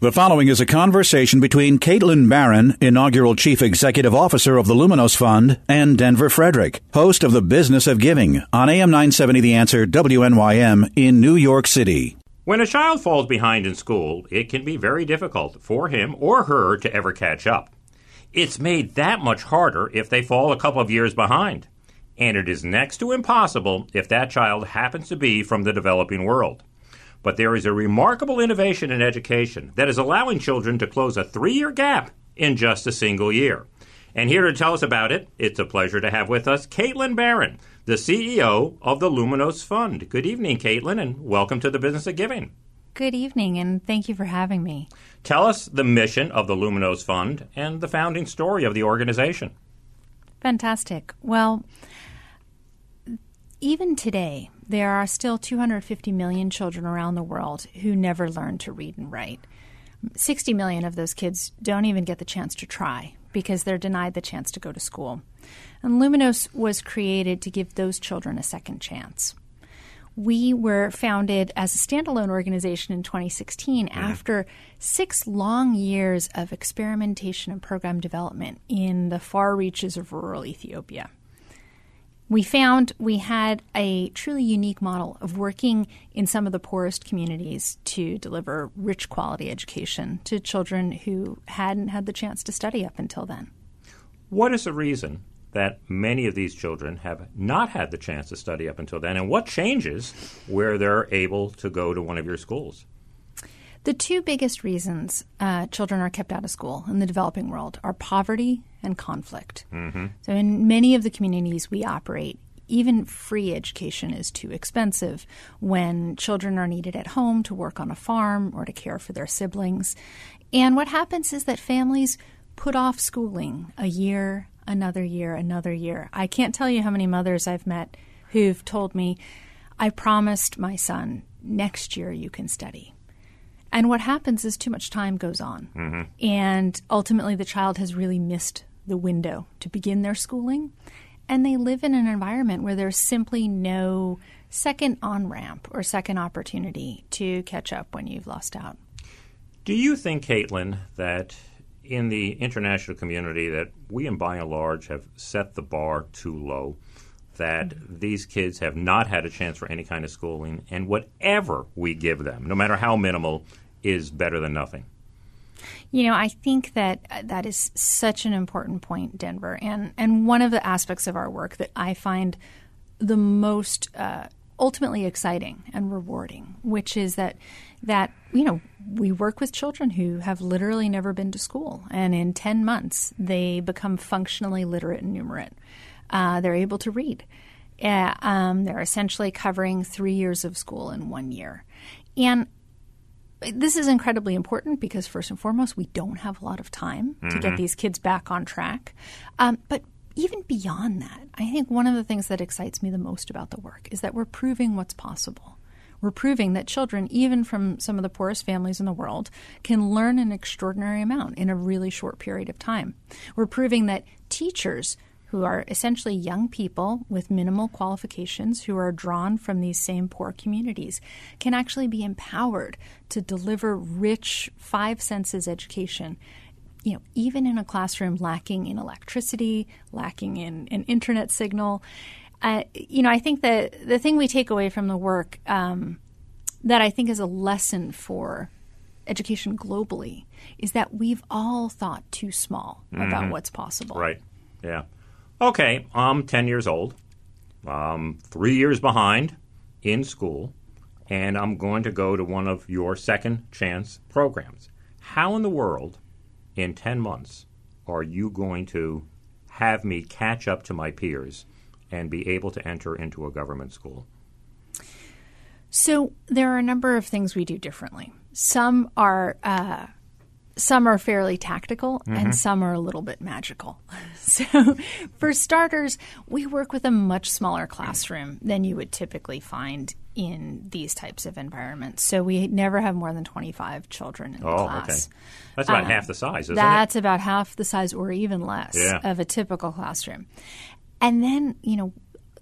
The following is a conversation between Caitlin Baron, inaugural Chief Executive Officer of the Luminos Fund, and Denver Frederick, host of The Business of Giving on AM 970 The Answer WNYM in New York City. When a child falls behind in school, it can be very difficult for him or her to ever catch up. It's made that much harder if they fall a couple of years behind. And it is next to impossible if that child happens to be from the developing world. But there is a remarkable innovation in education that is allowing children to close a three year gap in just a single year. And here to tell us about it, it's a pleasure to have with us Caitlin Baron, the CEO of the Luminos Fund. Good evening, Caitlin, and welcome to the Business of Giving. Good evening, and thank you for having me. Tell us the mission of the Luminos Fund and the founding story of the organization. Fantastic. Well, even today, there are still 250 million children around the world who never learn to read and write. 60 million of those kids don't even get the chance to try because they're denied the chance to go to school. And Luminos was created to give those children a second chance. We were founded as a standalone organization in 2016 mm-hmm. after six long years of experimentation and program development in the far reaches of rural Ethiopia we found we had a truly unique model of working in some of the poorest communities to deliver rich quality education to children who hadn't had the chance to study up until then. What is the reason that many of these children have not had the chance to study up until then, and what changes where they're able to go to one of your schools? The two biggest reasons uh, children are kept out of school in the developing world are poverty and conflict. Mm-hmm. So, in many of the communities we operate, even free education is too expensive when children are needed at home to work on a farm or to care for their siblings. And what happens is that families put off schooling a year, another year, another year. I can't tell you how many mothers I've met who've told me, I promised my son next year you can study. And what happens is too much time goes on. Mm-hmm. And ultimately, the child has really missed the window to begin their schooling. And they live in an environment where there's simply no second on ramp or second opportunity to catch up when you've lost out. Do you think, Caitlin, that in the international community that we, and by and large, have set the bar too low? That mm-hmm. these kids have not had a chance for any kind of schooling, and whatever we give them, no matter how minimal, is better than nothing. You know, I think that uh, that is such an important point, Denver, and and one of the aspects of our work that I find the most uh, ultimately exciting and rewarding, which is that that you know we work with children who have literally never been to school, and in ten months they become functionally literate and numerate. Uh, they're able to read. Uh, um, they're essentially covering three years of school in one year, and this is incredibly important because first and foremost, we don't have a lot of time mm-hmm. to get mm-hmm. these kids back on track. Um, but even beyond that, I think one of the things that excites me the most about the work is that we're proving what's possible. We're proving that children, even from some of the poorest families in the world, can learn an extraordinary amount in a really short period of time. We're proving that teachers who are essentially young people with minimal qualifications who are drawn from these same poor communities can actually be empowered to deliver rich five senses education you know, even in a classroom lacking in electricity, lacking in an internet signal. Uh, you know, I think that the thing we take away from the work um, that I think is a lesson for education globally is that we've all thought too small mm-hmm. about what's possible. Right. Yeah. Okay, I'm 10 years old, I'm three years behind in school, and I'm going to go to one of your second chance programs. How in the world, in 10 months, are you going to have me catch up to my peers and be able to enter into a government school? So, there are a number of things we do differently. Some are uh, some are fairly tactical Mm-hmm. and some are a little bit magical. So, for starters, we work with a much smaller classroom than you would typically find in these types of environments. So, we never have more than 25 children in the Oh, class. okay. That's about half the size, isn't That's it? about half the size or even less Yeah. of a typical classroom. And then, you know,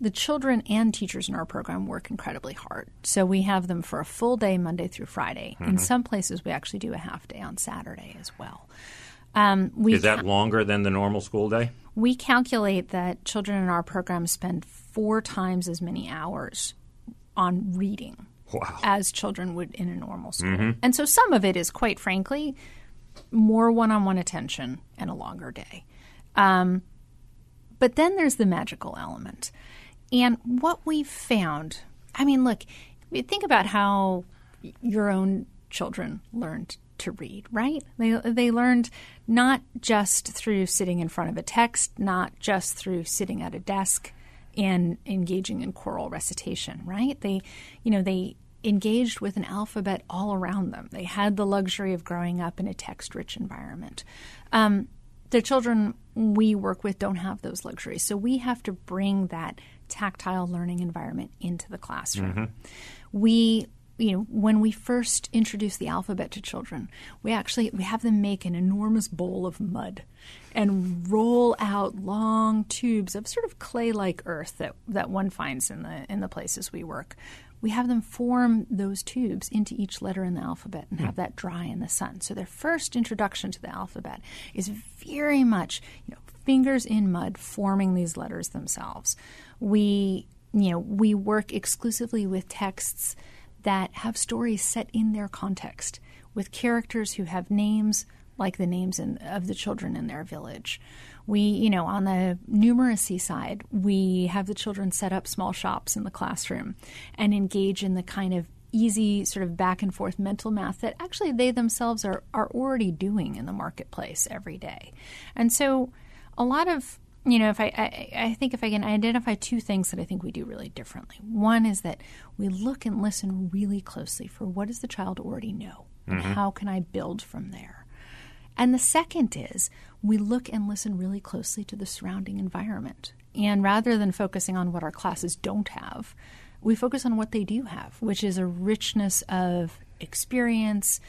the children and teachers in our program work incredibly hard. So we have them for a full day Monday through Friday. Mm-hmm. In some places, we actually do a half day on Saturday as well. Um, we Is that ca- longer than the normal school day? we calculate that children in our program spend four times as many hours on reading Wow. as children would in a normal school. And so some of it is, quite frankly, more one on one attention and a longer day. Um, but then there's the magical element. And what we've found, I mean, look, think about how your own children learned to read, right? They, they learned not just through sitting in front of a text, not just through sitting at a desk and engaging in choral recitation, right? They, you know, they engaged with an alphabet all around them. They had the luxury of growing up in a text rich environment. Um, the children we work with don't have those luxuries. So we have to bring that tactile learning environment into the classroom. Mm-hmm. We you know when we first introduce the alphabet to children we actually we have them make an enormous bowl of mud and roll out long tubes of sort of clay-like earth that that one finds in the in the places we work. We have them form those tubes into each letter in the alphabet and have hmm. that dry in the sun. So their first introduction to the alphabet is very much you know fingers in mud forming these letters themselves we you know we work exclusively with texts that have stories set in their context with characters who have names like the names in, of the children in their village. We, you know, on the numeracy side, we have the children set up small shops in the classroom and engage in the kind of easy sort of back and forth mental math that actually they themselves are, are already doing in the marketplace every day. And so a lot of you know, if I, I, I think if I can identify two things that I think we do really differently. One is that we look and listen really closely for what does the child already know, and mm-hmm. how can I build from there. And the second is we look and listen really closely to the surrounding environment. And rather than focusing on what our classes don't have, we focus on what they do have, which is a richness of experience,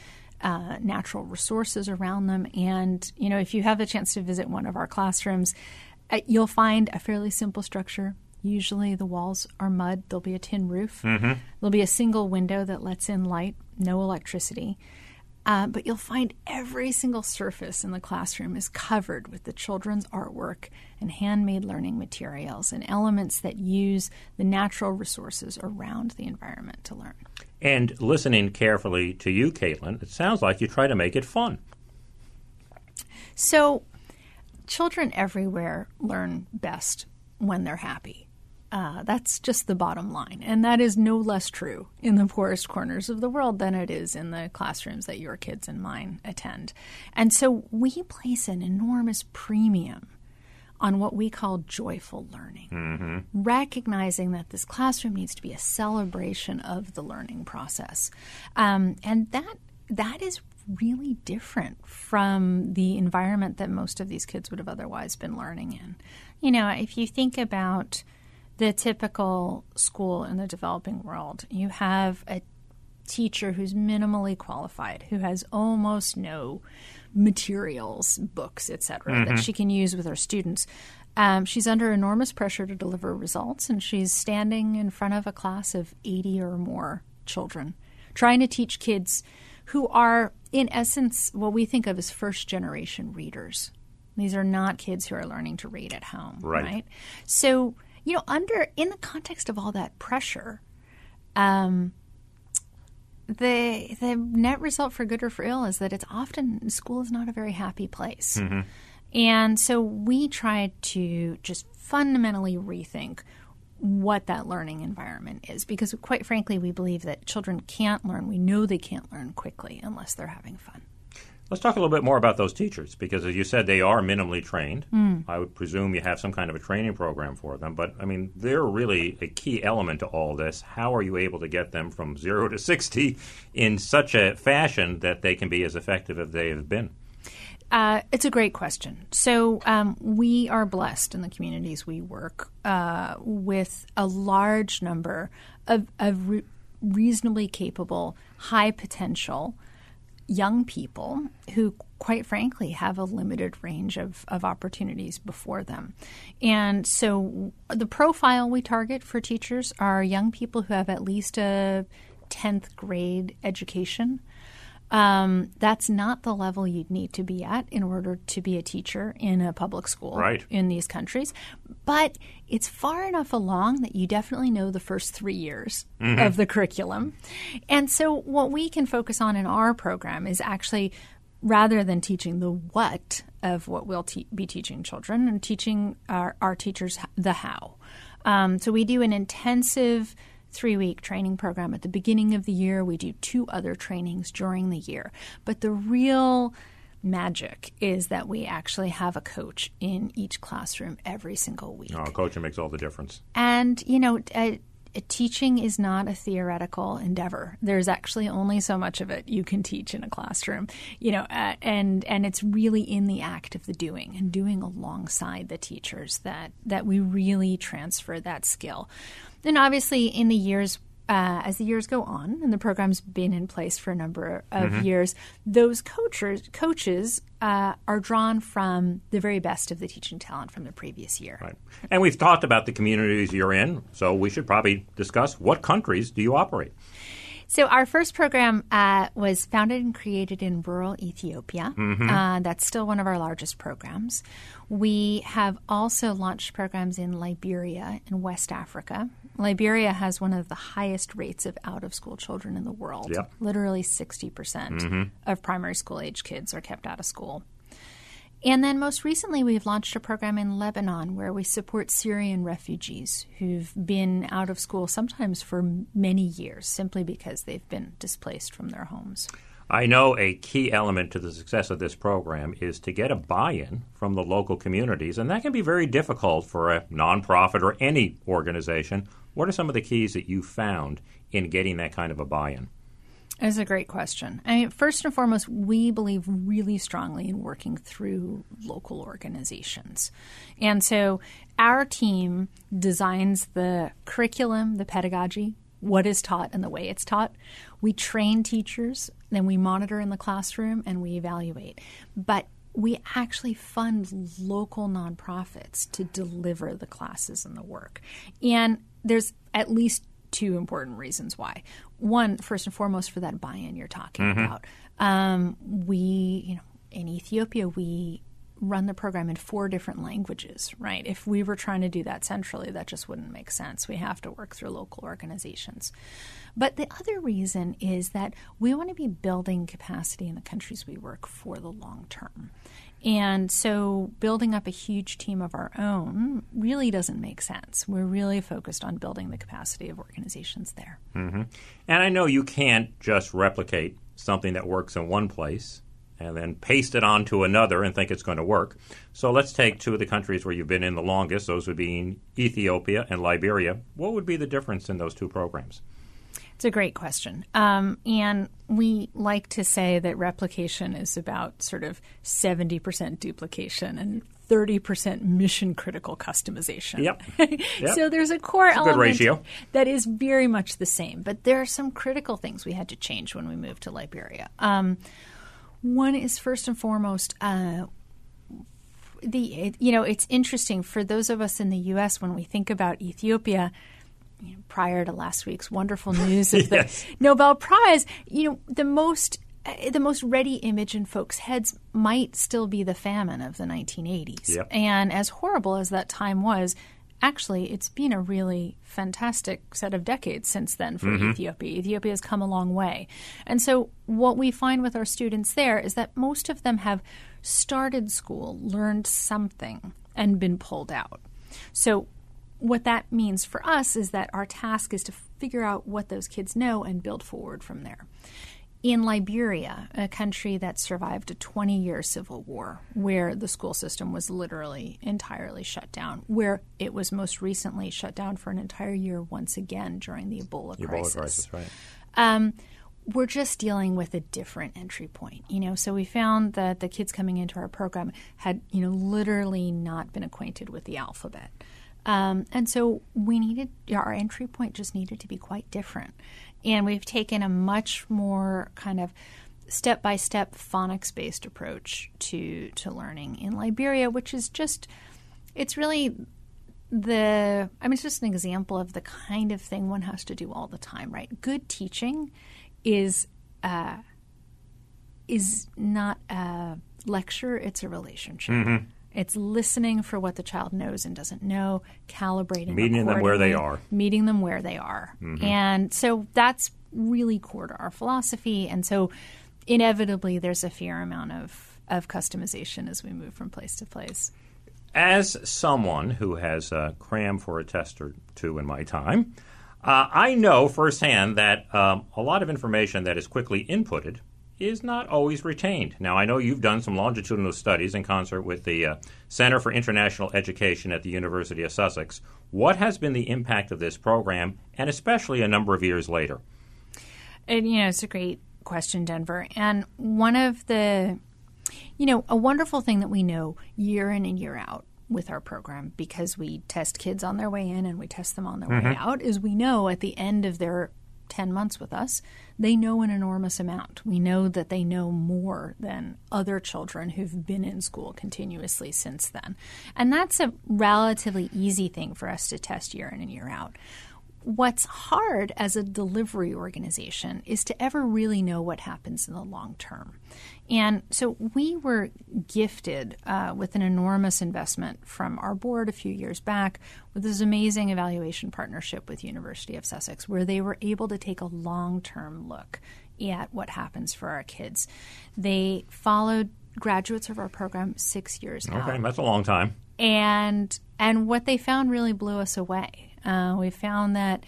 uh, natural resources around them. And, you know, if you have a chance to visit one of our classrooms, uh, you'll find a fairly simple structure. Usually the walls are mud. There'll be a tin roof. There'll be a single window that lets in light, no electricity. Uh, but you'll find every single surface in the classroom is covered with the children's artwork and handmade learning materials and elements that use the natural resources around the environment to learn. And listening carefully to you, Caitlin, it sounds like you try to make it fun. So, children everywhere learn best when they're happy. Uh, that's just the bottom line. And that is no less true in the poorest corners of the world than it is in the classrooms that your kids and mine attend. And so we place an enormous premium on what we call joyful learning, recognizing that this classroom needs to be a celebration of the learning process. Um, and that that is really different from the environment that most of these kids would have otherwise been learning in. You know, if you think about the typical school in the developing world, you have a teacher who's minimally qualified, who has almost no materials, books, etc., that she can use with her students. Um, she's under enormous pressure to deliver results, and she's standing in front of a class of 80 or more children, trying to teach kids who are, in essence, what we think of as first generation readers. These are not kids who are learning to read at home, Right. right? So, you know, under in the context of all that pressure, um, the the net result for good or for ill is that it's often school is not a very happy place, mm-hmm. and so we try to just fundamentally rethink what that learning environment is because quite frankly we believe that children can't learn. We know they can't learn quickly unless they're having fun Let's talk a little bit more about those teachers because, as you said, they are minimally trained. Mm. I would presume you have some kind of a training program for them, but I mean, they're really a key element to all this. How are you able to get them from zero to 60 in such a fashion that they can be as effective as they have been? Uh, it's a great question. So, um, we are blessed in the communities we work uh, with a large number of, of re- reasonably capable, high potential young people who, quite frankly, have a limited range of, of opportunities before them. And so the profile we target for teachers are young people who have at least a 10th grade education. Um, that's not the level you'd need to be at in order to be a teacher in a public school right. in these countries. But it's far enough along that you definitely know the first three years mm-hmm. of the curriculum. And so, what we can focus on in our program is actually rather than teaching the what of what we'll te- be teaching children and teaching our, our teachers the how. Um, so, we do an intensive three week training program at the beginning of the year. We do two other trainings during the year. But the real magic is that we actually have a coach in each classroom every single week. Oh, coaching makes all the difference. And, you know, uh, teaching is not a theoretical endeavor. There's actually only so much of it you can teach in a classroom, you know, uh, and and it's really in the act of the doing and doing alongside the teachers that that we really transfer that skill. And obviously, in the years uh, as the years go on, and the program's been in place for a number of mm-hmm. years, those coaches coaches uh, are drawn from the very best of the teaching talent from the previous year. Right. And we've talked about the communities you're in, so we should probably discuss what countries do you operate. So our first program uh, was founded and created in rural Ethiopia. Mm-hmm. Uh, that's still one of our largest programs. We have also launched programs in Liberia and West Africa. Liberia has one of the highest rates of out of school children in the world. Yep. Literally 60% mm hmm of primary school age kids are kept out of school. And then most recently, we've launched a program in Lebanon where we support Syrian refugees who've been out of school sometimes for many years simply because they've been displaced from their homes. I know a key element to the success of this program is to get a buy in from the local communities, and that can be very difficult for a nonprofit or any organization. What are some of the keys that you found in getting that kind of a buy in? That's a great question. I mean, first and foremost, we believe really strongly in working through local organizations. And so our team designs the curriculum, the pedagogy, what is taught and the way it's taught. We train teachers, then we monitor in the classroom and we evaluate. But we actually fund local nonprofits to deliver the classes and the work. And there's at least two important reasons why. One, first and foremost, for that buy-in you're talking mm-hmm. about. Um, we, you know, in Ethiopia, we run the program in four different languages, right? If we were trying to do that centrally, that just wouldn't make sense. We have to work through local organizations. But the other reason is that we want to be building capacity in the countries we work for the long term. And so building up a huge team of our own really doesn't make sense. We're really focused on building the capacity of organizations there. Mm-hmm. And I know you can't just replicate something that works in one place and then paste it onto another and think it's going to work. So let's take two of the countries where you've been in the longest. Those would be Ethiopia and Liberia. What would be the difference in those two programs? It's a great question. Um, and we like to say that replication is about sort of 70% duplication and 30% mission critical customization. Yep. yep. so there's a core a element ratio. that is very much the same. But there are some critical things we had to change when we moved to Liberia. Um, one is first and foremost, uh, the you know it's interesting for those of us in the U.S. when we think about Ethiopia you know, prior to last week's wonderful news of yes. the Nobel Prize, you know, the most uh, the most ready image in folks' heads might still be the famine of the 1980s. Yep. And as horrible as that time was, actually, it's been a really fantastic set of decades since then for mm-hmm. Ethiopia. Ethiopia has come a long way. And so, what we find with our students there is that most of them have started school, learned something, and been pulled out. So, what that means for us is that our task is to figure out what those kids know and build forward from there. in Liberia, a country that survived a 20 year civil war where the school system was literally entirely shut down, where it was most recently shut down for an entire year once again during the Ebola, Ebola crisis. crisis, right. Um, we're just dealing with a different entry point, you know. So we found that the kids coming into our program had, you know, literally not been acquainted with the alphabet. Um, and so we needed our entry point just needed to be quite different. And we've taken a much more kind of step by step phonics based approach to to learning in Liberia, which is just it's really the I mean it's just an example of the kind of thing one has to do all the time, right? Good teaching is uh, is not a lecture; it's a relationship. It's listening for what the child knows and doesn't know, calibrating, Meeting them where they are. meeting them where they are, and so that's really core to our philosophy. And so, inevitably, there's a fair amount of of customization as we move from place to place. As someone who has uh, crammed for a test or two in my time, uh, I know firsthand that um, a lot of information that is quickly inputted is not always retained. Now, I know you've done some longitudinal studies in concert with the uh, Center for International Education at the University of Sussex. What has been the impact of this program, and especially a number of years later? And you know, it's a great question, Denver. And one of the, you know, a wonderful thing that we know year in and year out with our program because we test kids on their way in and we test them on their way out is we know at the end of their 10 months with us, they know an enormous amount. We know that they know more than other children who've been in school continuously since then. And that's a relatively easy thing for us to test year in and year out. What's hard as a delivery organization is to ever really know what happens in the long term. And so we were gifted uh, with an enormous investment from our board a few years back with this amazing evaluation partnership with University of Sussex, where they were able to take a long-term look at what happens for our kids. They followed graduates of our program six years now Okay, that's a long time. and and what they found really blew us away. Uh, we found that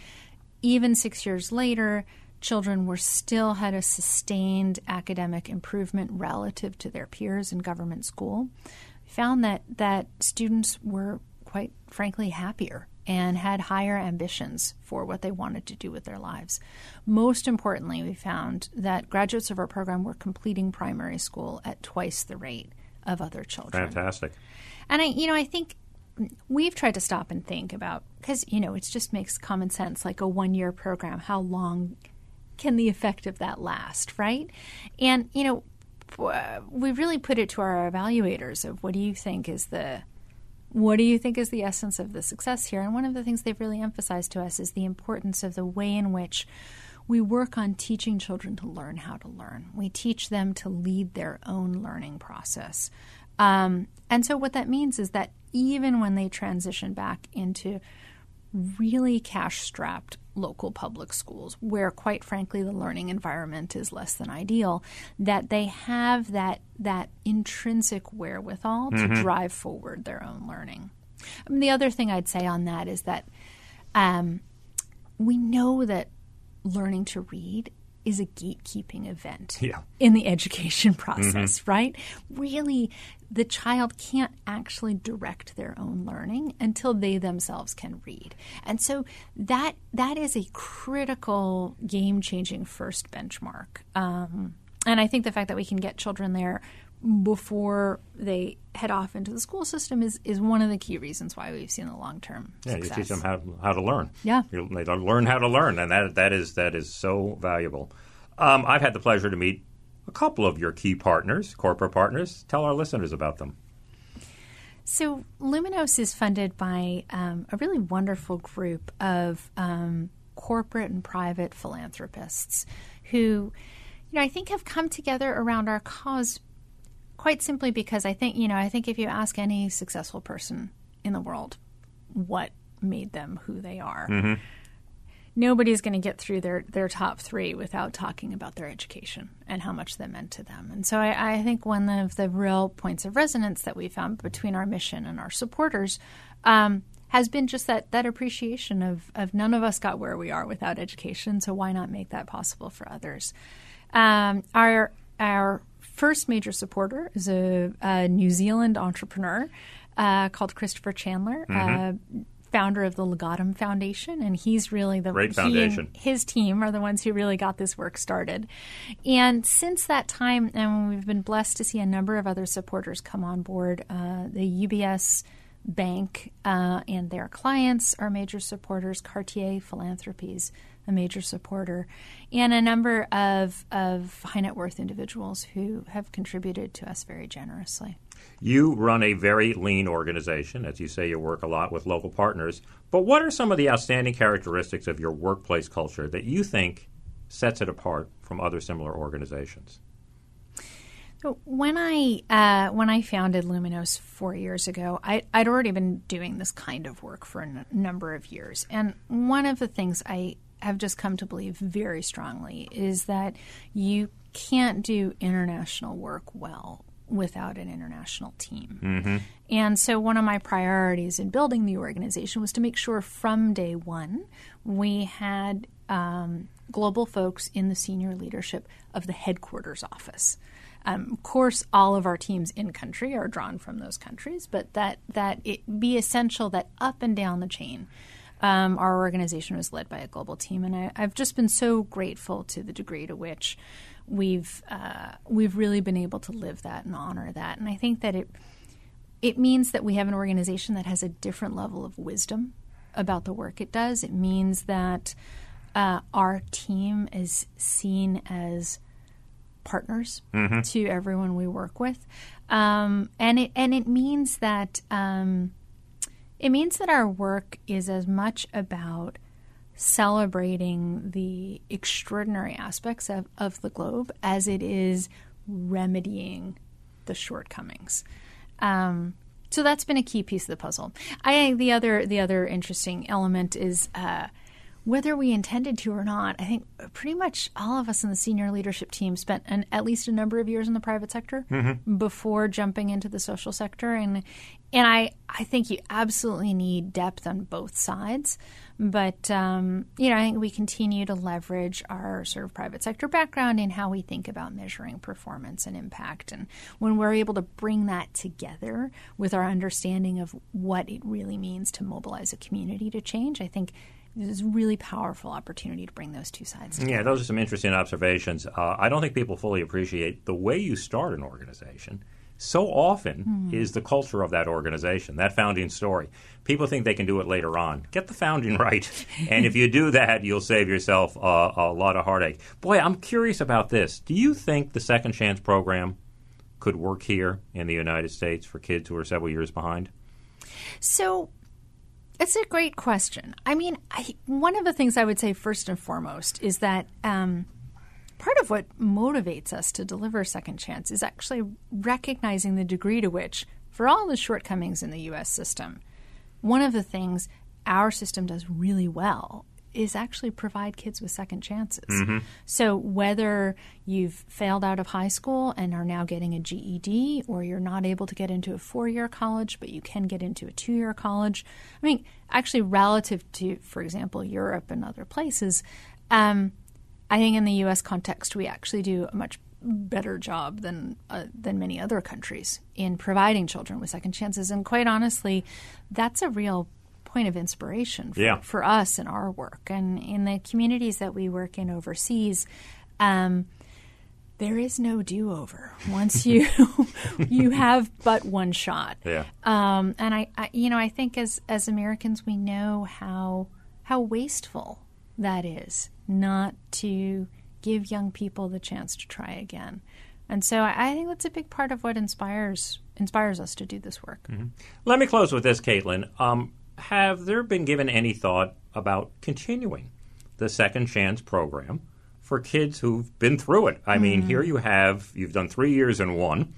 even six years later, children were still had a sustained academic improvement relative to their peers in government school. We found that that students were quite frankly happier and had higher ambitions for what they wanted to do with their lives. Most importantly, we found that graduates of our program were completing primary school at twice the rate of other children. Fantastic. And I, you know, I think we've tried to stop and think about because you know it just makes common sense. Like a one-year program, how long can the effect of that last, right? And you know, we really put it to our evaluators of what do you think is the what do you think is the essence of the success here? And one of the things they've really emphasized to us is the importance of the way in which we work on teaching children to learn how to learn. We teach them to lead their own learning process. Um, and so, what that means is that even when they transition back into really cash strapped local public schools, where quite frankly the learning environment is less than ideal, that they have that, that intrinsic wherewithal to drive forward their own learning. I mean, the other thing I'd say on that is that um, we know that learning to read is a gatekeeping event Yeah. in the education process, right? Really, the child can't actually direct their own learning until they themselves can read. And so that that is a critical game changing first benchmark. Um, and I think the fact that we can get children there before they head off into the school system is, is one of the key reasons why we've seen the long term Yeah, success. you teach them how, how to learn. Yeah. You- they learn how to learn, and that that is that is so valuable. Um, I've had the pleasure to meet a couple of your key partners, corporate partners. Tell our listeners about them. So, Luminos is funded by um, a really wonderful group of um, corporate and private philanthropists who, you know, I think have come together around our cause quite simply because I think, you know, I think if you ask any successful person in the world what made them who they are, nobody's going to get through their, their top three without talking about their education and how much that meant to them. And so I, I think one of the real points of resonance that we found between our mission and our supporters um, has been just that, that appreciation of, of none of us got where we are without education, so why not make that possible for others? Um, our our first major supporter is a, a New Zealand entrepreneur uh, called Christopher Chandler. Mm-hmm. Uh, founder of the Legatum Foundation, and he's really the Great foundation. his team are the ones who really got this work started. And since that time, and we've been blessed to see a number of other supporters come on board. Uh, the UBS Bank uh, and their clients are major supporters. Cartier Philanthropies, a major supporter, and a number of of high net worth individuals who have contributed to us very generously. You run a very lean organization. As you say, you work a lot with local partners. But what are some of the outstanding characteristics of your workplace culture that you think sets it apart from other similar organizations? So when I uh, when I founded Luminos four years ago, I, I'd already been doing this kind of work for a n- number of years, and one of the things I have just come to believe very strongly is that you can't do international work well without an international team. And so, one of my priorities in building the organization was to make sure from day one we had um, global folks in the senior leadership of the headquarters office. Um, of course, all of our teams in country are drawn from those countries, but that that it be essential that up and down the chain, um, our organization was led by a global team, and I, I've just been so grateful to the degree to which we've uh, we've really been able to live that and honor that. And I think that it it means that we have an organization that has a different level of wisdom about the work it does. It means that uh, our team is seen as partners to everyone we work with, um, and it and it means that um, it means that our work is as much about celebrating the extraordinary aspects of, of the globe as it is remedying the shortcomings. Um, so that's been a key piece of the puzzle. I the other the other interesting element is uh, whether we intended to or not. I think pretty much all of us in the senior leadership team spent an, at least a number of years in the private sector before jumping into the social sector, and and I I think you absolutely need depth on both sides. But um, you know, I think we continue to leverage our sort of private sector background in how we think about measuring performance and impact. And when we're able to bring that together with our understanding of what it really means to mobilize a community to change, I think there's a really powerful opportunity to bring those two sides together. Yeah, those are some interesting observations. Uh, I don't think people fully appreciate the way you start an organization. So often is the culture of that organization, that founding story. People think they can do it later on. Get the founding right. and if you do that, you'll save yourself a lot of heartache. Boy, I'm curious about this. Do you think the Second Chance program could work here in the United States for kids who are several years behind? So it's a great question. I mean, I, one of the things I would say first and foremost is that um, part of what motivates us to deliver Second Chance is actually recognizing the degree to which, for all the shortcomings in the U.S. system, one of the things our system does really well is actually provide kids with second chances. So whether you've failed out of high school and are now getting a GED, or you're not able to get into a four-year college, but you can get into a two-year college. I mean, actually, relative to, for example, Europe and other places, um, I think in the U.S. context, we actually do a much better job than uh, than many other countries in providing children with second chances. And quite honestly, that's a real point of inspiration for, Yeah. for us in our work and in the communities that we work in overseas. Um, there is no do-over once you you have but one shot. Yeah. Um, and I, I, you know, I think as as Americans, we know how how wasteful that is not to give young people the chance to try again. And so I, think that's a big part of what inspires inspires us to do this work. Let me close with this, Caitlin. Um, have there been given any thought about continuing the Second Chance program for kids who've been through it? I mean, here you have, you've done three years in one,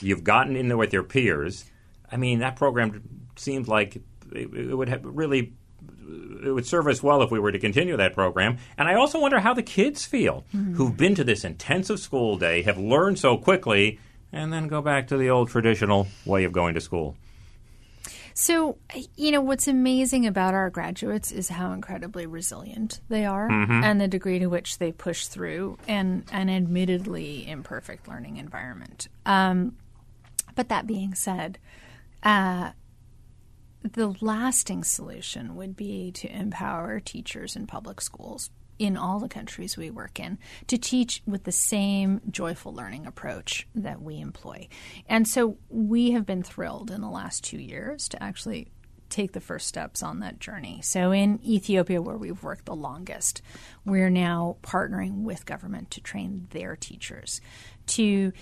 you've gotten in there with your peers. I mean, that program seems like it, it would have really. It would serve us well if we were to continue that program. And I also wonder how the kids feel who've been to this intensive school day, have learned so quickly, and then go back to the old traditional way of going to school. So, you know, what's amazing about our graduates is how incredibly resilient they are Mm-hmm. and the degree to which they push through an, an admittedly imperfect learning environment. Um, but that being said, uh, the lasting solution would be to empower teachers in public schools in all the countries we work in to teach with the same joyful learning approach that we employ. And so we have been thrilled in the last two years to actually take the first steps on that journey. So in Ethiopia, where we've worked the longest, we're now partnering with government to train their teachers to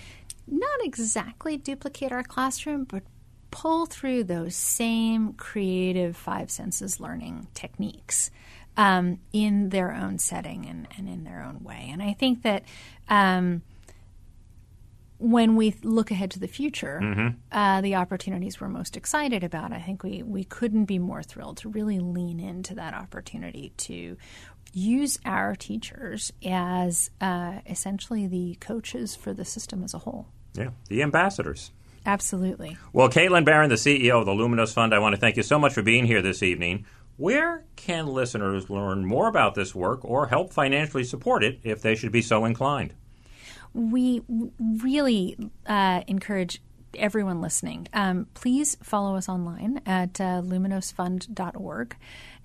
not exactly duplicate our classroom, but pull through those same creative five senses learning techniques um, in their own setting and, and, in their own way. And I think that um, when we look ahead to the future, uh, the opportunities we're most excited about, I think we, we couldn't be more thrilled to really lean into that opportunity to use our teachers as uh, essentially the coaches for the system as a whole. Yeah, the ambassadors. Absolutely. Well, Caitlin Baron, the CEO of the Luminos Fund, I want to thank you so much for being here this evening. Where can listeners learn more about this work or help financially support it if they should be so inclined? We really uh, encourage everyone listening. Um, please follow us online at uh, luminosfund.org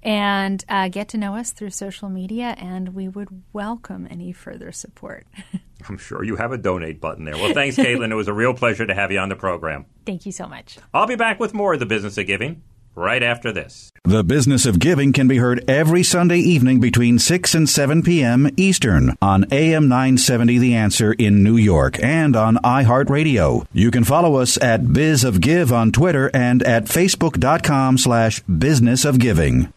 and uh, get to know us through social media, and we would welcome any further support. I'm sure you have a donate button there. Well, thanks, Caitlin. It was a real pleasure to have you on the program. Thank you so much. I'll be back with more of the business of giving right after this. The Business of Giving can be heard every Sunday evening between 6 and 7 p.m. Eastern on AM 970 The Answer in New York and on iHeartRadio. You can follow us at Biz of Give on Twitter and at Facebook.com slash Business of Giving.